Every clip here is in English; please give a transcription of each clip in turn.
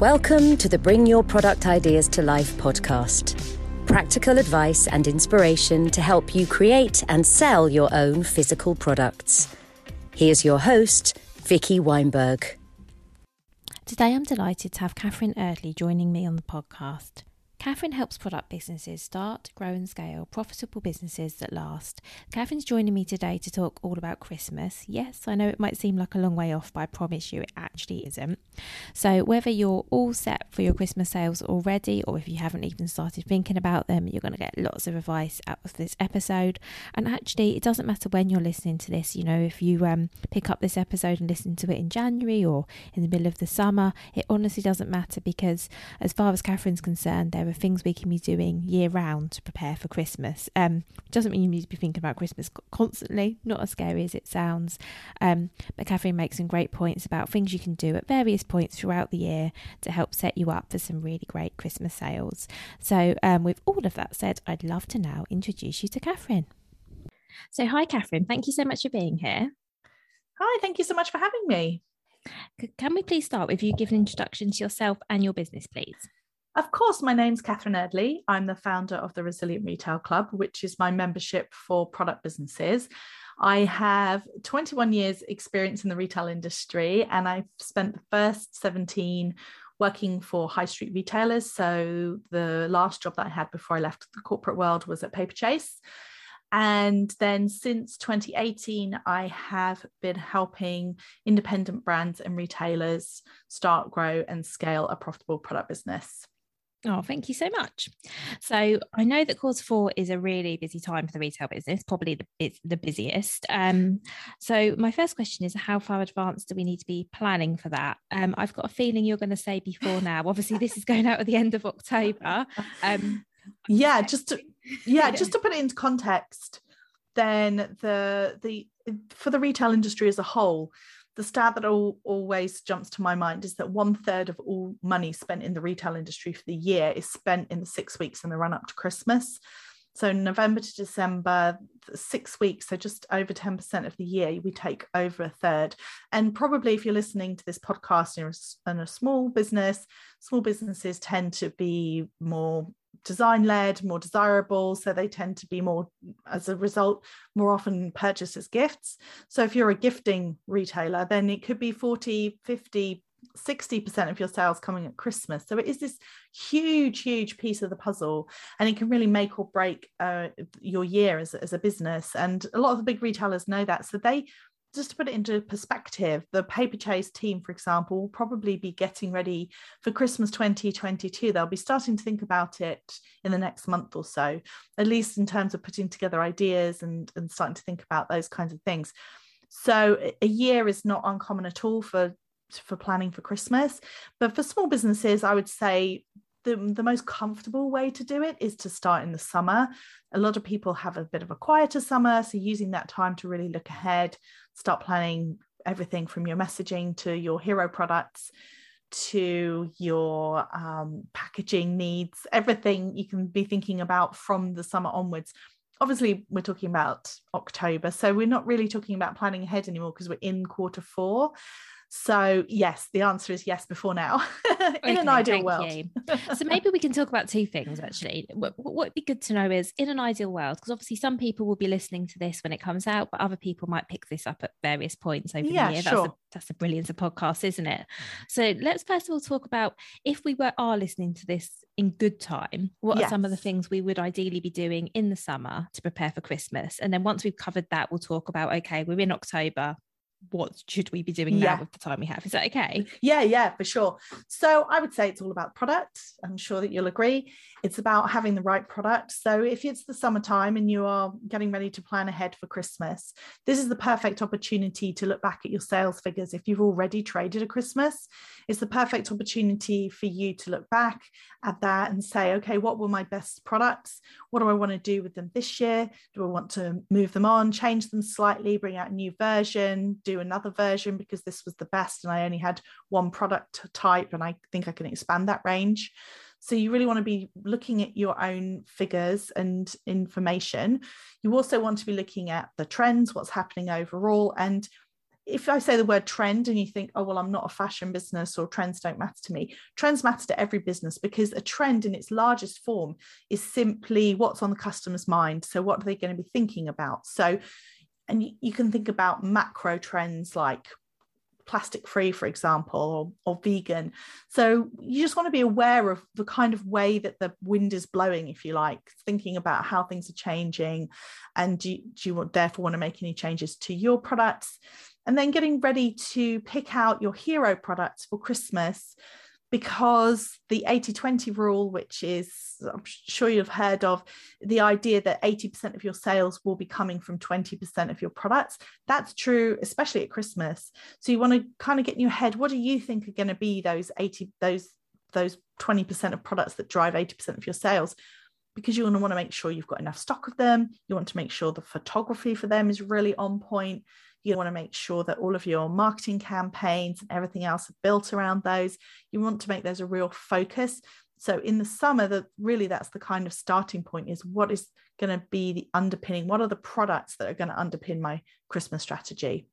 Welcome to the Bring Your Product Ideas to Life podcast. Practical advice and inspiration to help you create and sell your own physical products. Here's your host, Vicky Weinberg. Today I'm delighted to have Catherine Erdly joining me on the podcast. Catherine helps product businesses start, grow, and scale profitable businesses that last. Catherine's joining me today to talk all about Christmas. Yes, I know it might seem like a long way off, but I promise you it actually isn't. So, whether you're all set for your Christmas sales already, or if you haven't even started thinking about them, you're going to get lots of advice out of this episode. And actually, it doesn't matter when you're listening to this. You know, if you um, pick up this episode and listen to it in January or in the middle of the summer, it honestly doesn't matter because, as far as Catherine's concerned, there are things we can be doing year round to prepare for Christmas. Um, doesn't mean you need to be thinking about Christmas constantly, not as scary as it sounds. Um, but Catherine makes some great points about things you can do at various points throughout the year to help set you up for some really great Christmas sales. So, um, with all of that said, I'd love to now introduce you to Catherine. So, hi, Catherine. Thank you so much for being here. Hi, thank you so much for having me. Can we please start with you giving an introduction to yourself and your business, please? Of course, my name's Catherine Erdly. I'm the founder of the Resilient Retail Club, which is my membership for product businesses. I have 21 years experience in the retail industry and I've spent the first 17 working for high street retailers. So the last job that I had before I left the corporate world was at Paperchase. And then since 2018, I have been helping independent brands and retailers start, grow, and scale a profitable product business. Oh, thank you so much. So I know that quarter four is a really busy time for the retail business, probably the, it's the busiest. Um, so my first question is, how far advanced do we need to be planning for that? Um, I've got a feeling you're going to say before now. Obviously, this is going out at the end of October. Um, yeah, just to, yeah, just to put it into context, then the the for the retail industry as a whole, the stat that all, always jumps to my mind is that one third of all money spent in the retail industry for the year is spent in the six weeks in the run up to Christmas. So November to December, six weeks, so just over 10% of the year, we take over a third. And probably if you're listening to this podcast and you're in a small business, small businesses tend to be more design led, more desirable. So they tend to be more, as a result, more often purchased as gifts. So if you're a gifting retailer, then it could be 40, 50, 60% of your sales coming at Christmas. So it is this huge, huge piece of the puzzle, and it can really make or break uh, your year as, as a business. And a lot of the big retailers know that. So they just to put it into perspective, the Paperchase team, for example, will probably be getting ready for Christmas 2022. They'll be starting to think about it in the next month or so, at least in terms of putting together ideas and, and starting to think about those kinds of things. So a year is not uncommon at all for for planning for Christmas. But for small businesses, I would say the, the most comfortable way to do it is to start in the summer. A lot of people have a bit of a quieter summer, so using that time to really look ahead, start planning everything from your messaging to your hero products to your um, packaging needs, everything you can be thinking about from the summer onwards. Obviously, we're talking about October, so we're not really talking about planning ahead anymore because we're in quarter four. So, yes, the answer is yes before now in okay, an ideal world. so, maybe we can talk about two things actually. What, what would be good to know is in an ideal world, because obviously some people will be listening to this when it comes out, but other people might pick this up at various points over yeah, the year. Sure. That's, a, that's the brilliance of podcasts, isn't it? So, let's first of all talk about if we were are listening to this in good time, what yes. are some of the things we would ideally be doing in the summer to prepare for Christmas? And then once we've covered that, we'll talk about okay, we're in October what should we be doing yeah. now with the time we have? Is that okay? Yeah, yeah, for sure. So I would say it's all about product. I'm sure that you'll agree. It's about having the right product. So if it's the summertime and you are getting ready to plan ahead for Christmas, this is the perfect opportunity to look back at your sales figures. If you've already traded a Christmas, it's the perfect opportunity for you to look back at that and say, okay, what were my best products? What do I want to do with them this year? Do I want to move them on, change them slightly, bring out a new version, do another version because this was the best and I only had one product type and I think I can expand that range. So you really want to be looking at your own figures and information. You also want to be looking at the trends, what's happening overall. And if I say the word trend and you think, oh, well, I'm not a fashion business or trends don't matter to me, trends matter to every business because a trend in its largest form is simply what's on the customer's mind. So, what are they going to be thinking about? So, and you, can think about macro trends like plastic free, for example, or, or, vegan. So you just want to be aware of the kind of way that the wind is blowing, if you like, thinking about how things are changing. And do do you therefore want to make any changes to your products? And then getting ready to pick out your hero products for Christmas because the 80 20 rule, which is, I'm sure you've heard of, the idea that 80% of your sales will be coming from 20% of your products, that's true, especially at Christmas. So you want to kind of get in your head, what do you think are going to be those 80, those, those 20% of products that drive 80% of your sales? Because you want to want to make sure you've got enough stock of them. You want to make sure the photography for them is really on point you want to make sure that all of your marketing campaigns and everything else are built around those. You want to make those a real focus. So in the summer, that really that's the kind of starting point is what is going to be the underpinning? What are the products that are going to underpin my Christmas strategy?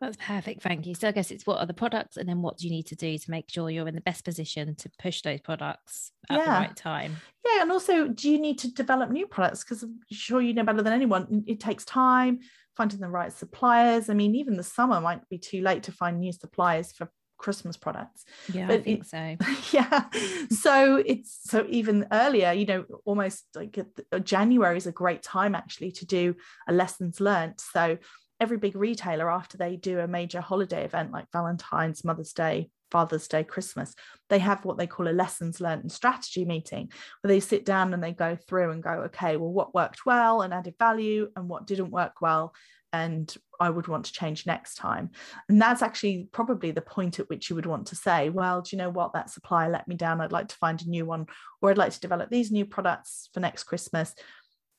That's perfect. Thank you. So I guess it's what are the products and then what do you need to do to make sure you're in the best position to push those products at yeah. the right time? Yeah. And also, do you need to develop new products? Because I'm sure you know better than anyone, it takes time finding the right suppliers. I mean, even the summer might be too late to find new suppliers for Christmas products. Yeah, but I think it, so. Yeah. So it's so even earlier, you know, almost like uh, January is a great time actually to do a lessons learned. So every big retailer, after they do a major holiday event like Valentine's, Mother's Day, Father's Day, Christmas, they have what they call a lessons learned and strategy meeting where they sit down and they go through and go, okay, well, what worked well and added value and what didn't work well and I would want to change next time. And that's actually probably the point at which you would want to say, well, do you know what? That supplier let me down. I'd like to find a new one, or I'd like to develop these new products for next Christmas.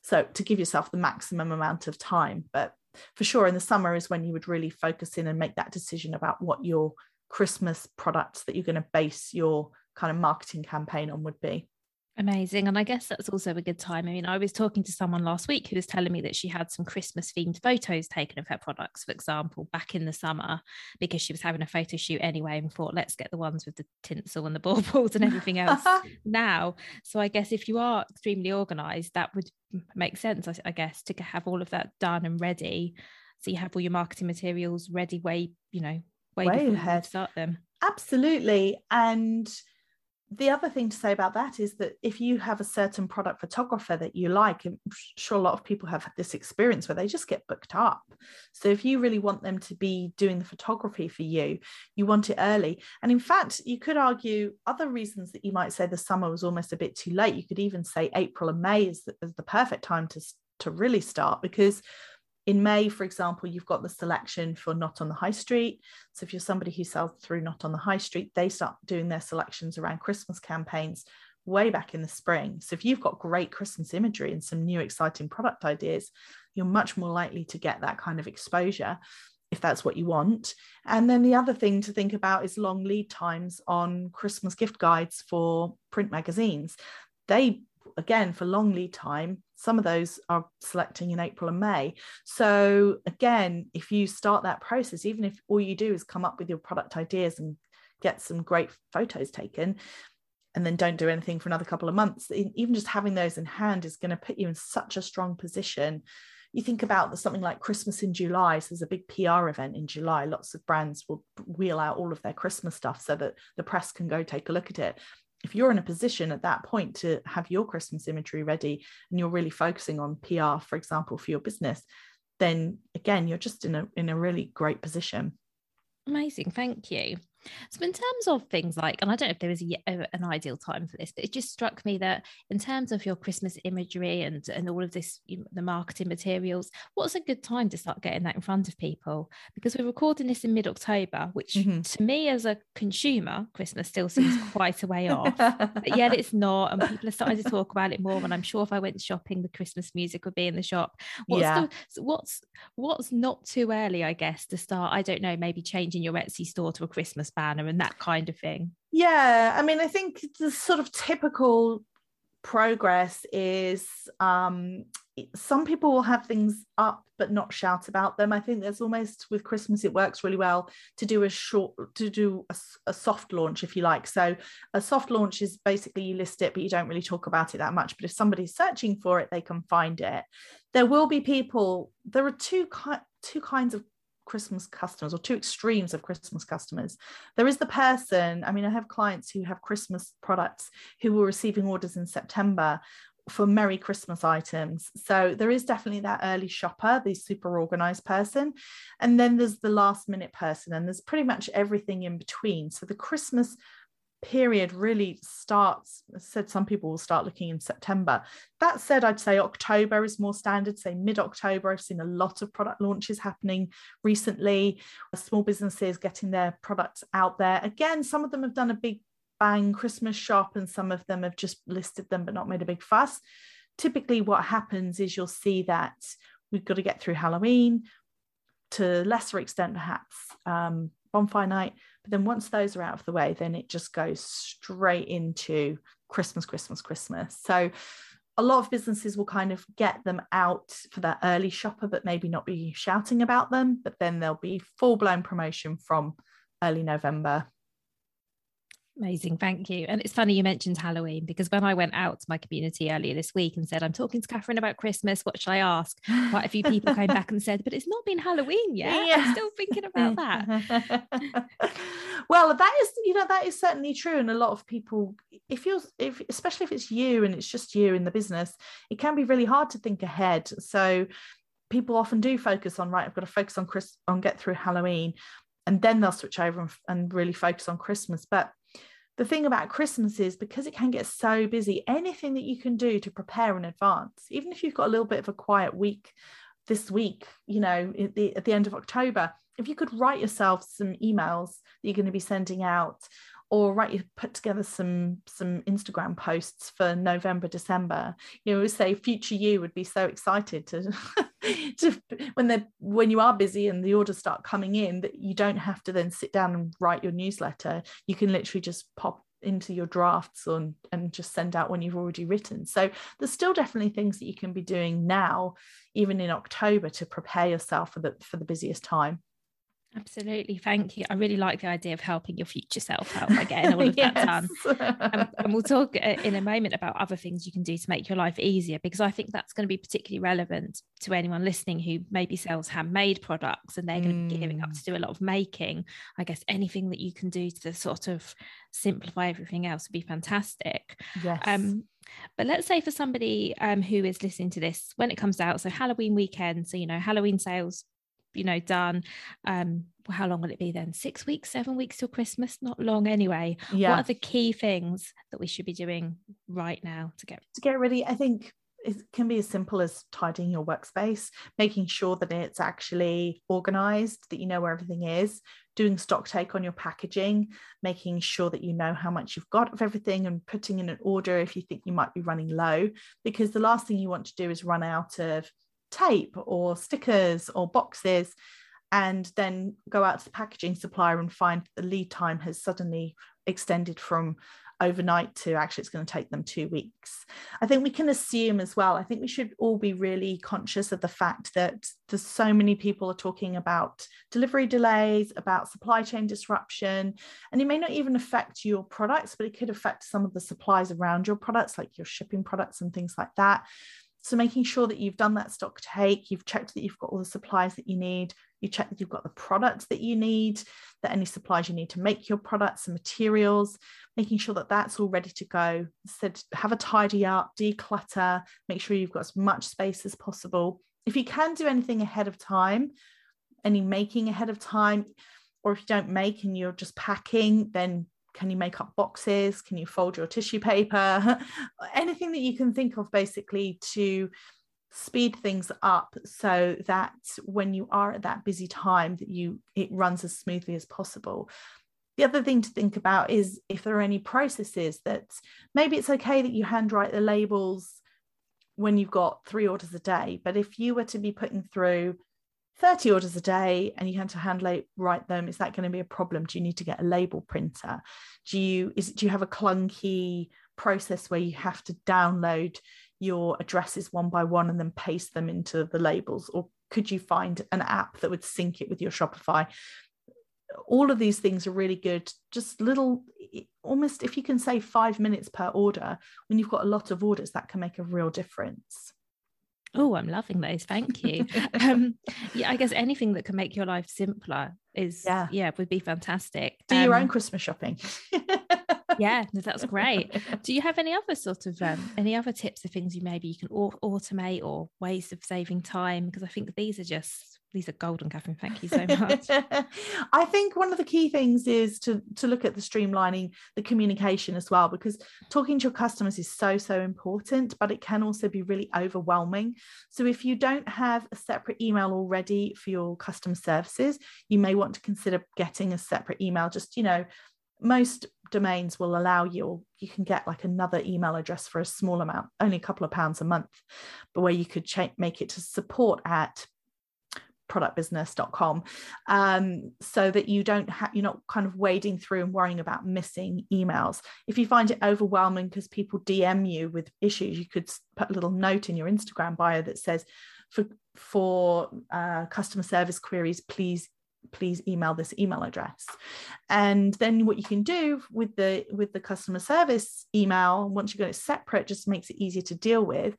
So to give yourself the maximum amount of time. But for sure, in the summer is when you would really focus in and make that decision about what your Christmas products that you're going to base your kind of marketing campaign on would be. Amazing. And I guess that's also a good time. I mean, I was talking to someone last week who was telling me that she had some Christmas themed photos taken of her products, for example, back in the summer, because she was having a photo shoot anyway and thought, let's get the ones with the tinsel and the baubles and everything else now. So I guess if you are extremely organized, that would make sense, I guess, to have all of that done and ready. So you have all your marketing materials ready, way, you know, way, way ahead. start them. Absolutely. And the other thing to say about that is that if you have a certain product photographer that you like, I'm sure a lot of people have had this experience where they just get booked up. So if you really want them to be doing the photography for you, you want it early. And in fact, you could argue other reasons that you might say the summer was almost a bit too late. You could even say April and May is the, is the perfect time to, to really start because in May, for example, you've got the selection for Not on the High Street. So if you're somebody who sells through Not on the High Street, they start doing their selections around Christmas campaigns way back in the spring. So if you've got great Christmas imagery and some new exciting product ideas, you're much more likely to get that kind of exposure if that's what you want. And then the other thing to think about is long lead times on Christmas gift guides for print magazines. They again for long lead time some of those are selecting in april and may so again if you start that process even if all you do is come up with your product ideas and get some great photos taken and then don't do anything for another couple of months even just having those in hand is going to put you in such a strong position you think about something like Christmas in July. So there's a big PR event in July. Lots of brands will wheel out all of their Christmas stuff so that the press can go take a look at it if you're in a position at that point to have your Christmas imagery ready and you're really focusing on PR, for example, for your business, then again, you're just in a in a really great position. Amazing, thank you. So, in terms of things like, and I don't know if there is a, an ideal time for this, but it just struck me that in terms of your Christmas imagery and and all of this, you know, the marketing materials, what's a good time to start getting that in front of people? Because we're recording this in mid October, which mm-hmm. to me as a consumer, Christmas still seems quite a way off, but yet it's not, and people are starting to talk about it more. And I'm sure if I went shopping, the Christmas music would be in the shop. What's yeah. the, what's what's not too early, I guess, to start? I don't know, maybe changing your Etsy store to a Christmas banner and that kind of thing? Yeah i mean i think the sort of typical progress is um some people will have things up but not shout about them. I think there's almost with christmas it works really well to do a short to do a, a, soft launch if you like. So a soft launch is basically you list it but you don't really talk about it that much. But if somebody's searching for it they can find it. There will be people there are two two kinds of Christmas customers or two extremes of Christmas customers. There is the person, I mean, I have clients who have Christmas products who were receiving orders in September for Merry Christmas items. So there is definitely that early shopper, the super organized person. And then there's the last minute person, and there's pretty much everything in between. So the Christmas period really starts I said some people will start looking in september. That said i'd say october is more standard. Say mid-october i've seen a lot of product launches happening recently. Small businesses getting their products out there. Again some of them have done a big bang christmas shop and some of them have just listed them but not made a big fuss. Typically what happens is you'll see that we've got to get through halloween to lesser extent perhaps um, bonfire night. But then once those are out of the way, then it just goes straight into Christmas, Christmas, Christmas. So a lot of businesses will kind of get them out for that early shopper, but maybe not be shouting about them. But then there'll be full blown promotion from early November Amazing, thank you. And it's funny you mentioned Halloween because when I went out to my community earlier this week and said, I'm talking to Catherine about Christmas, what should I ask? Quite a few people came back and said, But it's not been Halloween yet. Yeah. I'm still thinking about that. well, that is, you know, that is certainly true. And a lot of people, if you're, if, especially if it's you and it's just you in the business, it can be really hard to think ahead. So people often do focus on, right, I've got to focus on Chris, on get through Halloween. And then they'll switch over and, and really focus on Christmas. But the thing about Christmas is because it can get so busy, anything that you can do to prepare in advance, even if you've got a little bit of a quiet week this week, you know, at the, at the end of October, if you could write yourself some emails that you're going to be sending out or write you put together some some instagram posts for november december. You know say future you would be so excited to to when they when you are busy and the orders start coming in that you don't have to then sit down and write your newsletter. You can literally just pop into your drafts on and just send out when you've already written. So there's still definitely things that you can be doing now even in october to prepare yourself for the for the busiest time Absolutely, thank you. I really like the idea of helping your future self out by getting all of that done. And, and, we'll talk uh, in a moment about other things you can do to make your life easier because I think that's going to be particularly relevant to anyone listening who maybe sells handmade products and they're going to be giving up mm. to do a lot of making. I guess anything that you can do to sort of simplify everything else would be fantastic. Yes. Um, but let's say for somebody um, who is listening to this when it comes out, so Halloween weekend, so you know Halloween sales you know done um how long will it be then? Six weeks seven weeks till christmas? Not long anyway. Yeah. what are the key things that we should be doing right now to get to get ready i think it can be as simple as tidying your workspace making sure that it's actually organized that you know where everything is doing stock take on your packaging making sure that you know how much you've got of everything and putting in an order if you think you might be running low because the last thing you want to do is run out of tape or stickers or boxes and then go out to the packaging supplier and find the lead time has suddenly extended from overnight to actually it's going to take them two weeks. I think we can assume as well, I think we should all be really conscious of the fact that there's so many people are talking about delivery delays, about supply chain disruption, and it may not even affect your products, but it could affect some of the supplies around your products, like your shipping products and things like that. So making sure that you've done that stock take, you've checked that you've got all the supplies that you need, you check that you've got the products that you need, that any supplies you need to make your products and materials, making sure that that's all ready to go. Said have a tidy up, declutter, make sure you've got as much space as possible. If you can do anything ahead of time, any making ahead of time, or if you don't make and you're just packing, then can you make up boxes? Can you fold your tissue paper? Anything that you can think of basically to speed things up so that when you are at that busy time that you it runs as smoothly as possible. The other thing to think about is if there are any processes that maybe it's okay that you handwrite the labels when you've got three orders a day but if you were to be putting through 30 orders a day and you have to hand write them is that going to be a problem? Do you need to get a label printer? Do you is do you have a clunky process where you have to download your addresses one by one and then paste them into the labels? Or could you find an app that would sync it with your shopify? All of these things are really good. Just little almost if you can save 5 minutes per order when you've got a lot of orders that can make a real difference Oh, I'm loving those. Thank you. um, yeah, I guess anything that can make your life simpler is yeah, yeah would be fantastic. Do um, your own Christmas shopping. yeah, that's great. Do you have any other sort of um, any other tips of things you maybe you can automate or ways of saving time? Because I think these are just these are golden, Catherine. Thank you so much. I think one of the key things is to to look at the streamlining the communication as well, because talking to your customers is so so important, but it can also be really overwhelming. So if you don't have a separate email already for your customer services, you may want to consider getting a separate email. Just you know, most domains will allow you you can get like another email address for a small amount only a couple of pounds a month but where you could make it to support at productbusiness.com um, so that you don't have you're not kind of wading through and worrying about missing emails. If you find it overwhelming because people dm you with issues you could put a little note in your instagram bio that says for for uh, customer service queries please please email this email address. And then what you can do with the with the customer service email once you got it separate just makes it easier to deal with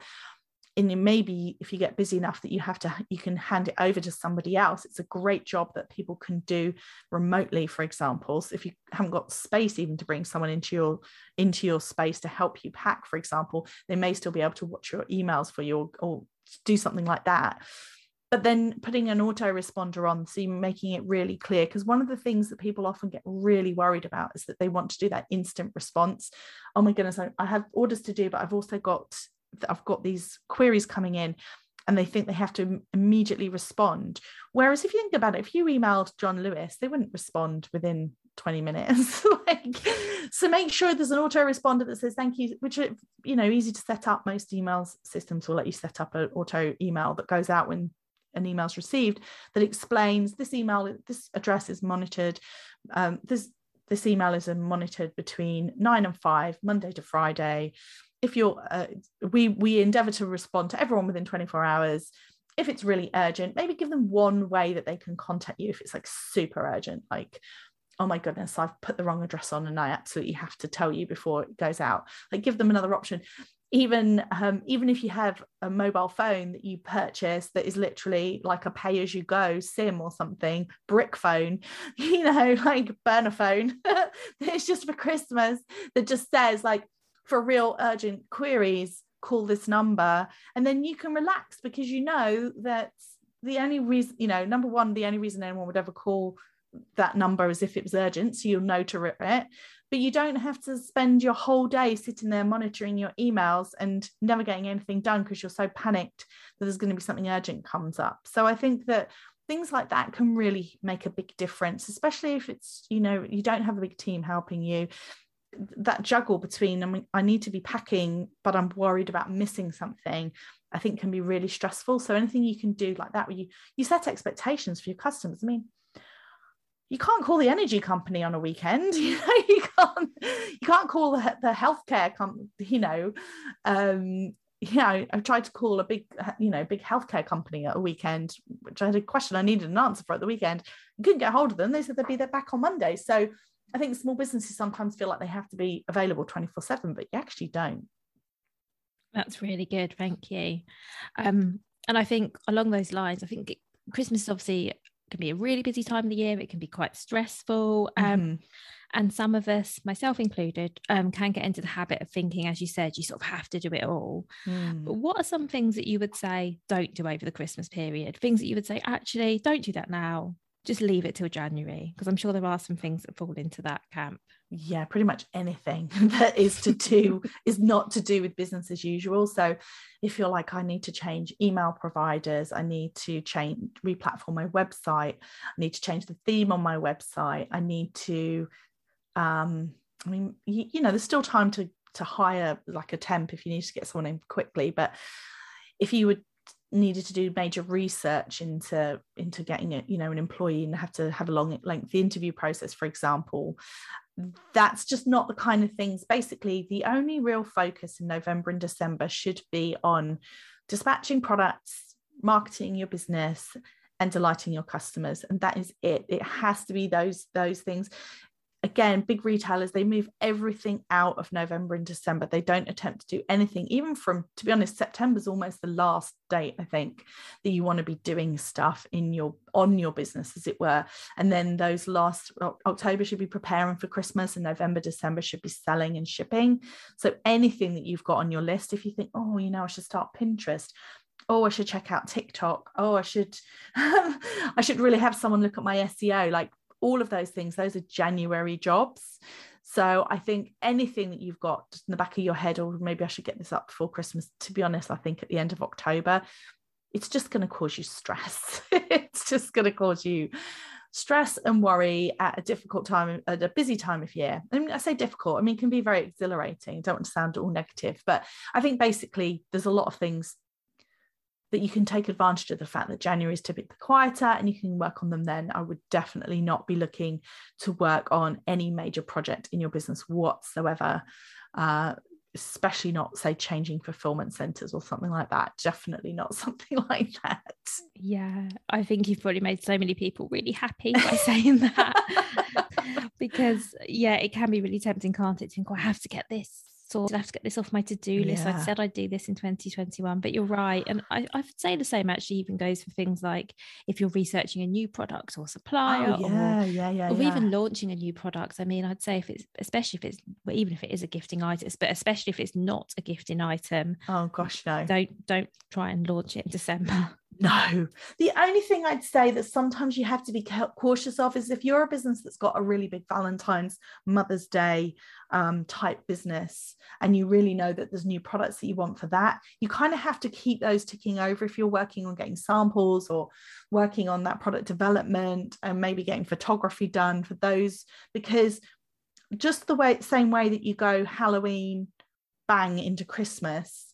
and maybe if you get busy enough that you have to you can hand it over to somebody else. It's a great job that people can do remotely for example so if you haven't got space even to bring someone into your into your space to help you pack for example they may still be able to watch your emails for you or, or do something like that. But then putting an autoresponder on so you're making it really clear because one of the things that people often get really worried about is that they want to do that instant response. Oh my goodness I, I have orders to do but i've also got I've got these queries coming in and they think they have to immediately respond. Whereas if you think about it, if you emailed John Lewis, they wouldn't respond within 20 minutes. like, so make sure there's an autoresponder that says thank you, which are, you know, easy to set up. Most emails systems will let you set up an auto email that goes out when an email is received that explains this email, this address is monitored. Um, this this email is monitored between nine and five, Monday to Friday if you're uh, we we endeavor to respond to everyone within 24 hours. If it's really urgent maybe give them one way that they can contact you if it's like super urgent like oh my goodness i've put the wrong address on and i absolutely have to tell you before it goes out. Like give them another option. Even um, even if you have a mobile phone that you purchase that is literally like a pay as you go sim or something brick phone you know like burner phone it's just for christmas that just says like for real urgent queries, call this number. And then you can relax because you know that the only reason, you know, number one, the only reason anyone would ever call that number is if it was urgent. So you'll know to rip it. But you don't have to spend your whole day sitting there monitoring your emails and never getting anything done because you're so panicked that there's going to be something urgent comes up. So I think that things like that can really make a big difference especially if it's you know you don't have a big team helping you that juggle between I, mean, I need to be packing, but I'm worried about missing something, I think can be really stressful. So anything you can do like that, where you you set expectations for your customers. I mean, you can't call the energy company on a weekend you know you can't you can't call the, the healthcare company you know um yeah I, tried to call a big you know big healthcare company at a weekend which i had a question i needed an answer for at the weekend I couldn't get hold of them they said they'd be there back on monday so i think small businesses sometimes feel like they have to be available 24 7 but you actually don't that's really good thank you um and i think along those lines i think christmas obviously can be a really busy time of the year. It can be quite stressful. Um, mm-hmm. And some of us, myself included, um, can get into the habit of thinking, as you said, you sort of have to do it all. Mm. But what are some things that you would say don't do over the Christmas period? Things that you would say, actually, don't do that now. Just leave it till January. Because I'm sure there are some things that fall into that camp yeah pretty much anything that is to do is not to do with business as usual so if you're like i need to change email providers i need to change replatform my website i need to change the theme on my website i need to um i mean you, you know there's still time to to hire like a temp if you need to get someone in quickly but if you would needed to do major research into into getting it you know an employee and have to have a long lengthy interview process for example. That's just not the kind of things. Basically the only real focus in november and december should be on dispatching products marketing your business and delighting your customers. And that is it. It has to be those those things again, big retailers, they move everything out of November and December. They don't attempt to do anything, even from, to be honest, September's almost the last date, I think, that you want to be doing stuff in your on your business, as it were. And then those last October should be preparing for Christmas, and November, December should be selling and shipping. So anything that you've got on your list, if you think, oh, you know, I should start Pinterest, oh i should check out tiktok oh i should i should really have someone look at my seo like all of those things those are january jobs. So i think anything that you've got in the back of your head or maybe i should get this up before christmas to be honest i think at the end of october it's just going to cause you stress. It's just going to cause you stress and worry at a difficult time at a busy time of year. I, mean, I say difficult i mean it can be very exhilarating I don't want to sound all negative but i think basically there's a lot of things that you can take advantage of the fact that January is typically quieter and you can work on them then. I would definitely not be looking to work on any major project in your business whatsoever. Uh, especially not say changing fulfillment centers or something like that definitely not something like that yeah i think you've probably made so many people really happy by saying that because yeah it can be really tempting can't it to think oh, i have to get this I have to get this off my to-do list. Yeah. I said I'd do this in 2021, but you're right. And I, I would say the same actually even goes for things like if you're researching a new product or supplier oh, yeah, or, yeah, yeah, or yeah. even launching a new product. I mean, I'd say if it's especially if it's well, even if it is a gifting item, but especially if it's not a gifting item. Oh gosh, no. Don't don't try and launch it in December. No. The only thing I'd say that sometimes you have to be cautious of is if you're a business that's got a really big Valentine's, Mother's Day um, type business, and you really know that there's new products that you want for that, you kind of have to keep those ticking over if you're working on getting samples or working on that product development and maybe getting photography done for those, because just the way, same way that you go Halloween, bang into Christmas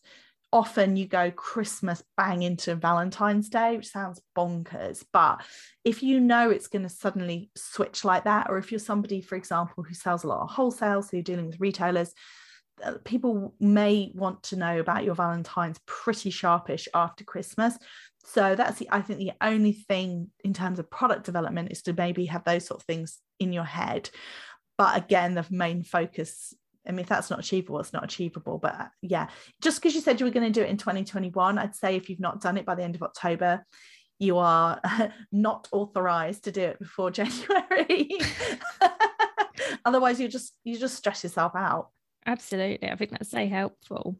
often you go Christmas bang into Valentine's Day, which sounds bonkers. But if you know it's going to suddenly switch like that, or if you're somebody, for example, who sells a lot of wholesale, so you're dealing with retailers, uh, people may want to know about your Valentine's pretty sharpish after Christmas. So that's the I think the only thing in terms of product development is to maybe have those sort of things in your head. But again, the main focus I mean, if that's not achievable, it's not achievable. But uh, yeah, just because you said you were going to do it in 2021, I'd say if you've not done it by the end of October, you are not authorized to do it before January. Otherwise, you just you just stress yourself out. Absolutely, I think that's so helpful.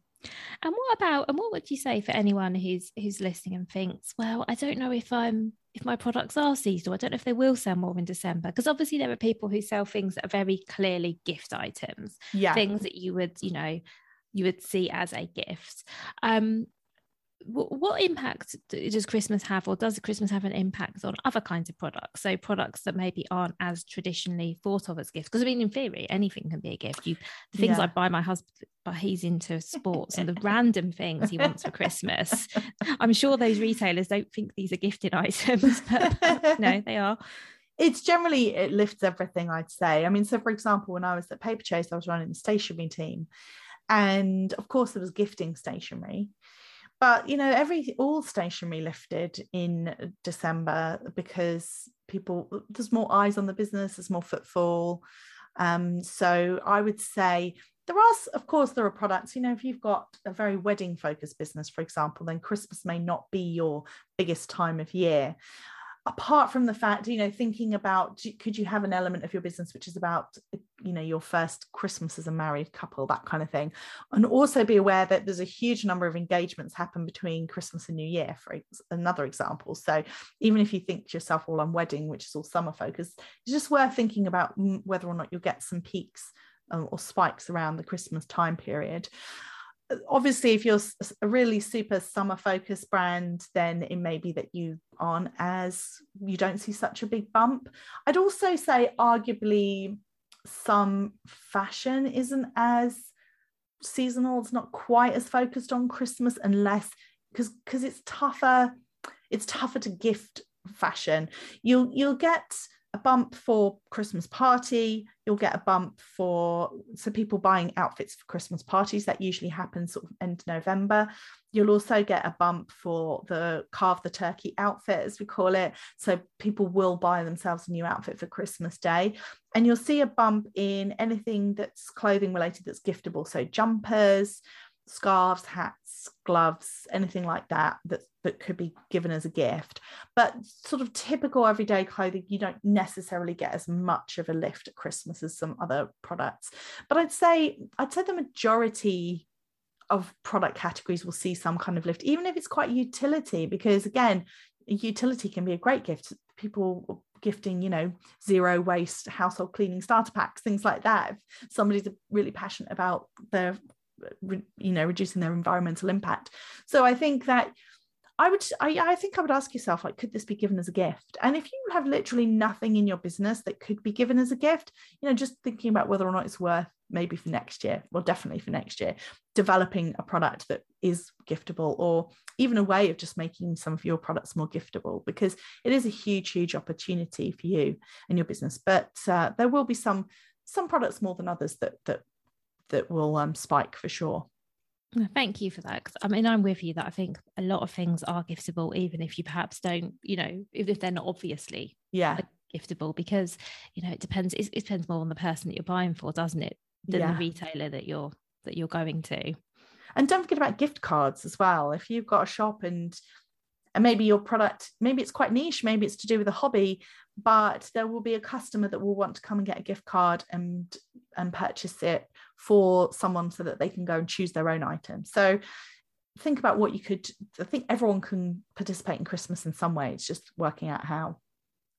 And what about and what would you say for anyone who's who's listening and thinks, well, I don't know if I'm if my products are seasonal. I don't know if they will sell more in December because obviously there are people who sell things that are very clearly gift items. Yeah. Things that you would, you know, you would see as a gift. Um, what impact does Christmas have, or does Christmas have an impact on other kinds of products? So products that maybe aren't as traditionally thought of as gifts. Because I mean, in theory, anything can be a gift. You, the things yeah. I buy my husband, but he's into sports and the random things he wants for Christmas. I'm sure those retailers don't think these are gifted items, but no, they are. it's generally it lifts everything i'd say i mean so for example when i was at Paperchase i was running the stationery team and of course there was gifting stationery but you know every all stationery lifted in december because people there's more eyes on the business there's more footfall. Um, so i would say there are of course there are products you know if you've got a very wedding focused business for example then christmas may not be your biggest time of year apart from the fact you know thinking about could you have an element of your business which is about you know your first christmas as a married couple that kind of thing. And also be aware that there's a huge number of engagements happen between christmas and new year for another example. So even if you think to yourself well i'm wedding which is all summer focused it's just worth thinking about whether or not you'll get some peaks um, or spikes around the christmas time period obviously if you're a really super summer focused brand then it may be that you aren't as you don't see such a big bump. I'd also say arguably some fashion isn't as seasonal it's not quite as focused on christmas unless because because it's tougher it's tougher to gift fashion. You'll you'll get a bump for Christmas party. You'll get a bump for so people buying outfits for Christmas parties. That usually happens sort of end November. You'll also get a bump for the carve the turkey outfit, as we call it. So people will buy themselves a new outfit for Christmas Day. And you'll see a bump in anything that's clothing related that's giftable. So jumpers, scarves, hats, gloves, anything like that that that could be given as a gift. But sort of typical everyday clothing, you don't necessarily get as much of a lift at Christmas as some other products. But I'd say I'd say the majority of product categories will see some kind of lift, even if it's quite utility, because again, utility can be a great gift. People gifting, you know, zero waste household cleaning starter packs, things like that. If somebody's really passionate about their you know reducing their environmental impact. So i think that I would I, I think I would ask yourself like could this be given as a gift? And if you have literally nothing in your business that could be given as a gift you know just thinking about whether or not it's worth maybe for next year well definitely for next year developing a product that is giftable or even a way of just making some of your products more giftable because it is a huge huge opportunity for you and your business. But uh, there will be some some products more than others that that that will um, spike for sure. Thank you for that. I mean, I'm with you that I think a lot of things are giftable, even if you perhaps don't, you know, if, if they're not obviously yeah giftable, because you know it depends. It, it depends more on the person that you're buying for, doesn't it, than yeah. the retailer that you're that you're going to. And don't forget about gift cards as well. If you've got a shop and and maybe your product maybe it's quite niche maybe it's to do with a hobby but there will be a customer that will want to come and get a gift card and and purchase it for someone so that they can go and choose their own item so think about what you could i think everyone can participate in christmas in some way it's just working out how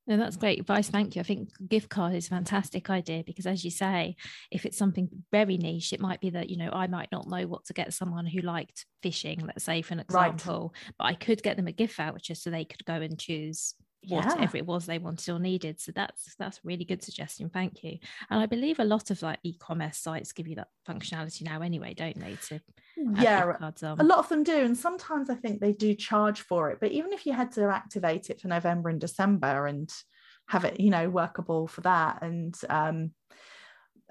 no, that's great advice. Thank you. I think gift card is a fantastic idea because, as you say, if it's something very niche, it might be that you know I might not know what to get someone who liked fishing, let's say, for an example, right. but I could get them a gift voucher so they could go and choose whatever yeah. it was they wanted or needed. So that's that's really good suggestion. Thank you. And i believe a lot of like e-commerce sites give you that functionality now anyway don't they to yeah a lot of them do and sometimes i think they do charge for it. But even if you had to activate it for november and december and have it you know workable for that and um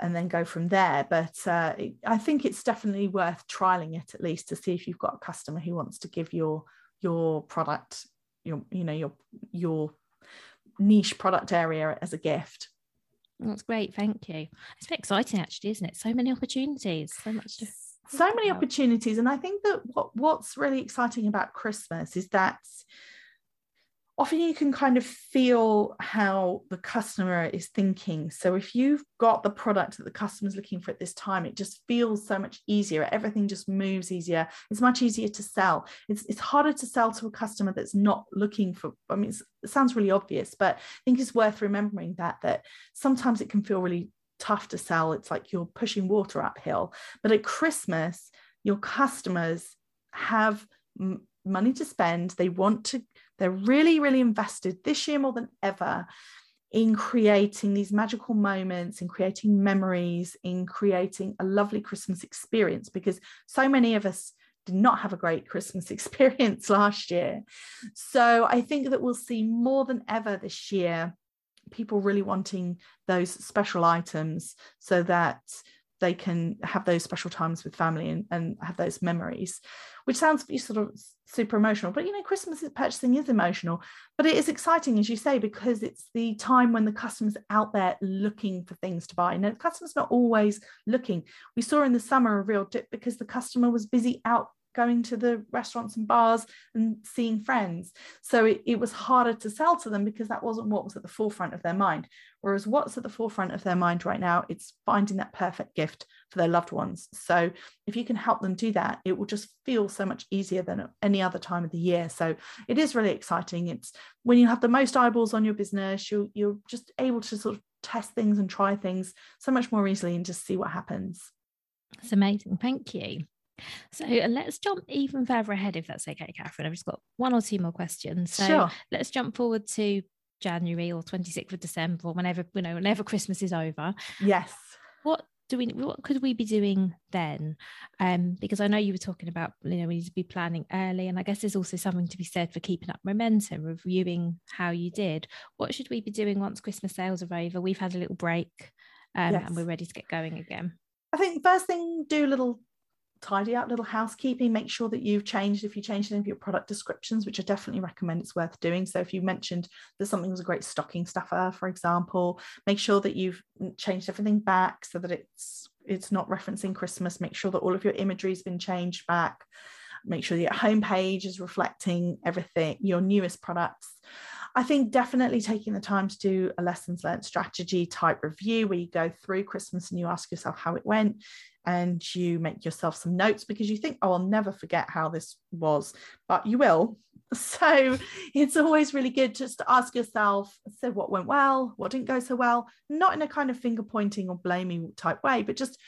and then go from there. But uh, i think it's definitely worth trialing it at least to see if you've got a customer who wants to give your your product your you know your your niche product area as a gift. That's great thank you. It's exciting actually isn't it? So many opportunities so much to so many opportunities and i think that what, what's really exciting about christmas is that often you can kind of feel how the customer is thinking. So if you've got the product that the customer's looking for at this time, it just feels so much easier. Everything just moves easier. It's much easier to sell. It's, it's harder to sell to a customer that's not looking for, I mean, it sounds really obvious, but I think it's worth remembering that, that sometimes it can feel really tough to sell. It's like you're pushing water uphill. But at Christmas, your customers have money to spend. They want to they're really, really invested this year more than ever in creating these magical moments, in creating memories, in creating a lovely Christmas experience because so many of us did not have a great Christmas experience last year. So I think that we'll see more than ever this year people really wanting those special items so that they can have those special times with family and, and have those memories which sounds sort of super emotional. But you know christmas purchasing is emotional but it is exciting as you say because it's the time when the customer's out there looking for things to buy. And the customer's not always looking. We saw in the summer a real dip because the customer was busy out going to the restaurants and bars and seeing friends. So it, it was harder to sell to them because that wasn't what was at the forefront of their mind. Whereas what's at the forefront of their mind right now, it's finding that perfect gift for their loved ones. So if you can help them do that, it will just feel so much easier than any other time of the year. So it is really exciting. It's when you have the most eyeballs on your business, you you're just able to sort of test things and try things so much more easily and just see what happens. It's amazing. Thank you. So let's jump even further ahead, if that's okay, Catherine. I've just got one or two more questions. So sure. let's jump forward to January or 26th of December, or whenever you know, whenever Christmas is over. Yes. What do we what could we be doing then? Um, because I know you were talking about, you know, we need to be planning early. And I guess there's also something to be said for keeping up momentum, reviewing how you did. What should we be doing once Christmas sales are over? We've had a little break um, yes. and we're ready to get going again. I think first thing, do a little tidy up little housekeeping make sure that you've changed if you changed any of your product descriptions which i definitely recommend it's worth doing. So if you mentioned that something was a great stocking stuffer for example make sure that you've changed everything back so that it's it's not referencing christmas. Make sure that all of your imagery has been changed back. Make sure your homepage is reflecting everything your newest products I think definitely taking the time to do a lessons learned strategy type review where you go through Christmas and you ask yourself how it went and you make yourself some notes because you think, oh, I'll never forget how this was, but you will. So it's always really good just to ask yourself, so what went well, what didn't go so well, not in a kind of finger pointing or blaming type way, but just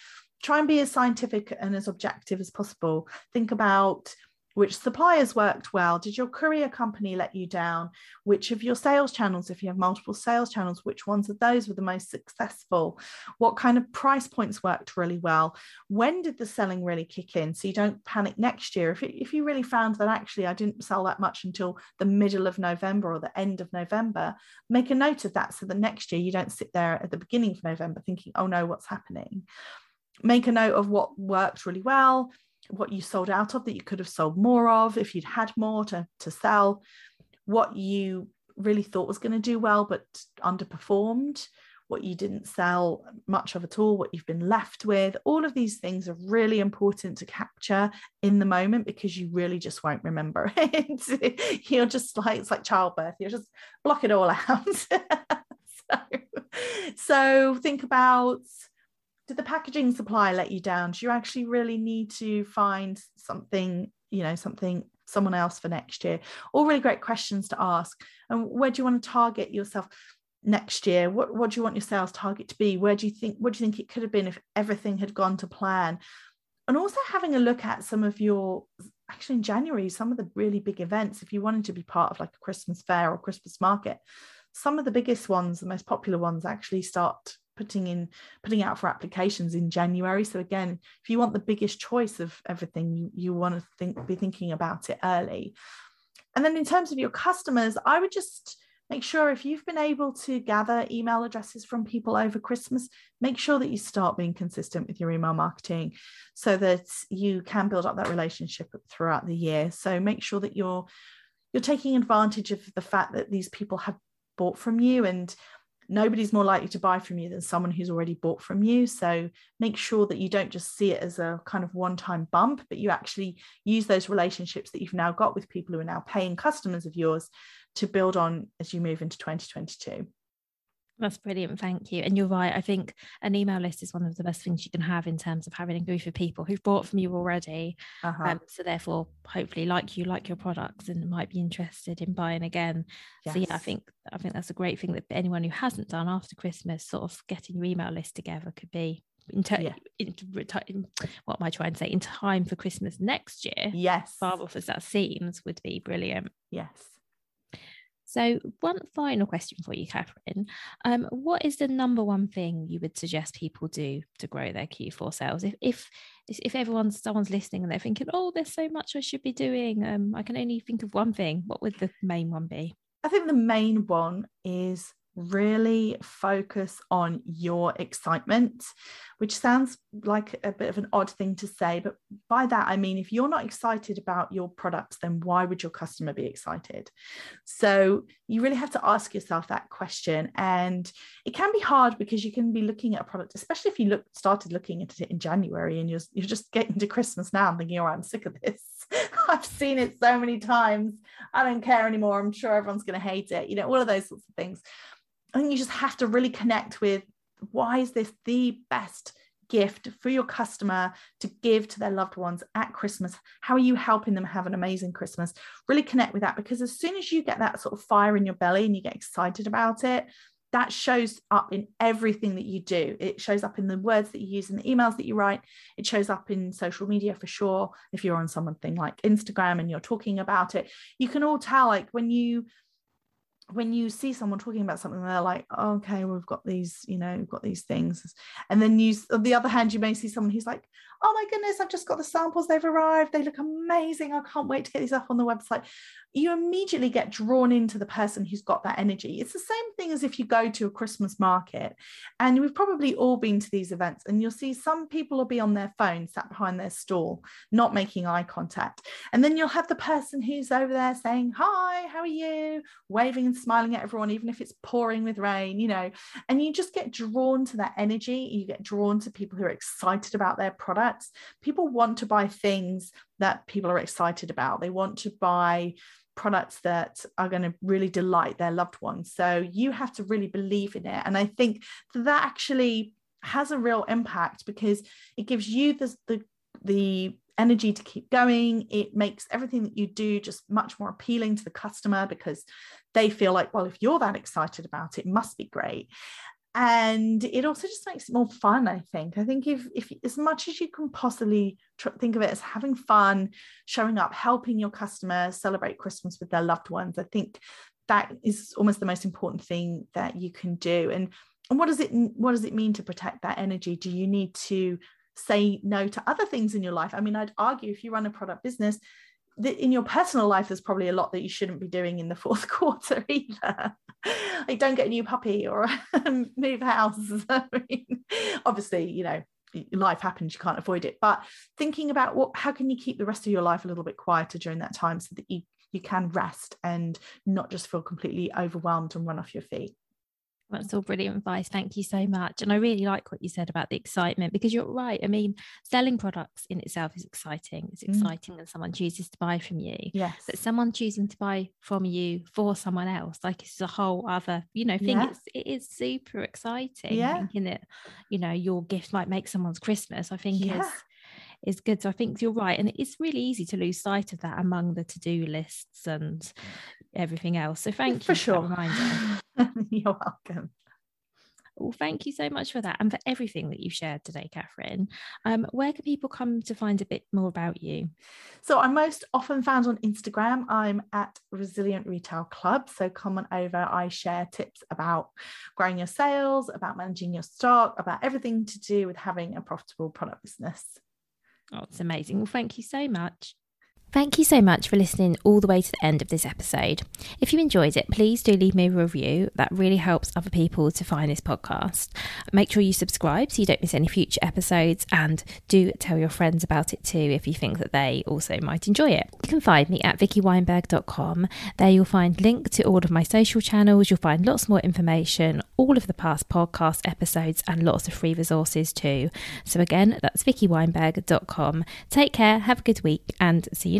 try and be as scientific and as objective as possible. Think about which suppliers worked well did your courier company let you down which of your sales channels if you have multiple sales channels which ones of those were the most successful? What kind of price points worked really well? When did the selling really kick in? So you don't panic next year. If, it, if you really found that actually i didn't sell that much until the middle of november or the end of november make a note of that so the next year you don't sit there at the beginning of november thinking oh no what's happening? Make a note of what worked really well what you sold out of that you could have sold more of if you'd had more to, to sell, what you really thought was going to do well but underperformed, what you didn't sell much of at all, what you've been left with. All of these things are really important to capture in the moment because you really just won't remember it. You're just like, it's like childbirth, you just block it all out. so, so think about did the packaging supply let you down? Do you actually really need to find something, you know, something someone else for next year? All really great questions to ask. And where do you want to target yourself next year? What what do you want your sales target to be? Where do you think what do you think it could have been if everything had gone to plan? And also having a look at some of your actually in January, some of the really big events, if you wanted to be part of like a Christmas fair or Christmas market, some of the biggest ones, the most popular ones actually start putting in putting out for applications in January. So again, if you want the biggest choice of everything, you, you want to think be thinking about it early. And then in terms of your customers, I would just make sure if you've been able to gather email addresses from people over Christmas, make sure that you start being consistent with your email marketing so that you can build up that relationship throughout the year. So make sure that you're you're taking advantage of the fact that these people have bought from you and nobody's more likely to buy from you than someone who's already bought from you. So make sure that you don't just see it as a kind of one time bump, but you actually use those relationships that you've now got with people who are now paying customers of yours to build on as you move into 2022. That's brilliant. Thank you. And you're right. I think an email list is one of the best things you can have in terms of having a group of people who've bought from you already. Uh-huh. Um, so therefore, hopefully, like you, like your products, and might be interested in buying again. Yes. So yeah, I think I think that's a great thing that anyone who hasn't done after Christmas, sort of getting your email list together, could be in, ter- yeah. in, in, what am I trying to say in time for Christmas next year. Yes, far off as that seems, would be brilliant. Yes. So, one final question for you, Catherine. Um, what is the number one thing you would suggest people do to grow their Q4 sales? If if if everyone's someone's listening and they're thinking, "Oh, there's so much I should be doing," um, I can only think of one thing. What would the main one be? I think the main one is really focus on your excitement, which sounds like a bit of an odd thing to say. But by that, I mean, if you're not excited about your products, then why would your customer be excited? So you really have to ask yourself that question. And it can be hard because you can be looking at a product, especially if you look started looking at it in January and you're, you're just getting to Christmas now and thinking, oh, I'm sick of this. I've seen it so many times. I don't care anymore. I'm sure everyone's going to hate it. You know, all of those sorts of things. I think you just have to really connect with why is this the best gift for your customer to give to their loved ones at Christmas? How are you helping them have an amazing Christmas? Really connect with that because as soon as you get that sort of fire in your belly and you get excited about it, that shows up in everything that you do. It shows up in the words that you use in the emails that you write. It shows up in social media for sure. If you're on something like Instagram and you're talking about it, you can all tell like when you when you see someone talking about something they're like oh, okay we've got these you know we've got these things and then you on the other hand you may see someone who's like oh my goodness i've just got the samples they've arrived they look amazing i can't wait to get these up on the website you immediately get drawn into the person who's got that energy. It's the same thing as if you go to a Christmas market, and we've probably all been to these events, and you'll see some people will be on their phone, sat behind their stall, not making eye contact. And then you'll have the person who's over there saying, Hi, how are you? Waving and smiling at everyone, even if it's pouring with rain, you know, and you just get drawn to that energy. You get drawn to people who are excited about their products. People want to buy things that people are excited about. They want to buy products that are going to really delight their loved ones. So you have to really believe in it. And I think that actually has a real impact because it gives you the, the, the energy to keep going. It makes everything that you do just much more appealing to the customer because they feel like, well, if you're that excited about it, it must be great. And it also just makes it more fun i think. I think if if as much as you can possibly tr- think of it as having fun showing up helping your customers celebrate christmas with their loved ones i think that is almost the most important thing that you can do. And and what does it what does it mean to protect that energy? Do you need to say no to other things in your life. I mean i'd argue if you run a product business in your personal life there's probably a lot that you shouldn't be doing in the fourth quarter either. Like don't get a new puppy or move house. I mean, obviously you know life happens you can't avoid it. But thinking about what how can you keep the rest of your life a little bit quieter during that time so that you you can rest and not just feel completely overwhelmed and run off your feet that's all brilliant advice. Thank you so much. And I really like what you said about the excitement because you're right. I mean, selling products in itself is exciting. It's mm. exciting mm. that someone chooses to buy from you. Yes. But someone choosing to buy from you for someone else, like it's a whole other, you know, thing. Yeah. It's it is super exciting. Yeah. Thinking that, you know, your gift might make someone's Christmas, I think yeah. is is good. So I think you're right. And it's really easy to lose sight of that among the to-do lists and everything else. So thank for you for reminder. You're welcome. Well, thank you so much for that and for everything that you've shared today, Catherine. Um, where can people come to find a bit more about you? So, I'm most often found on Instagram. I'm at Resilient Retail Club. So, come on over. I share tips about growing your sales, about managing your stock, about everything to do with having a profitable product business. Oh, it's amazing. Well, thank you so much. Thank you so much for listening all the way to the end of this episode. If you enjoyed it, please do leave me a review. That really helps other people to find this podcast. Make sure you subscribe so you don't miss any future episodes and do tell your friends about it too if you think that they also might enjoy it. You can find me at vickyweinberg.com. There you'll find link to all of my social channels. You'll find lots more information, all of the past podcast episodes and lots of free resources too. So again, that's vickyweinberg.com. Take care, have a good week and see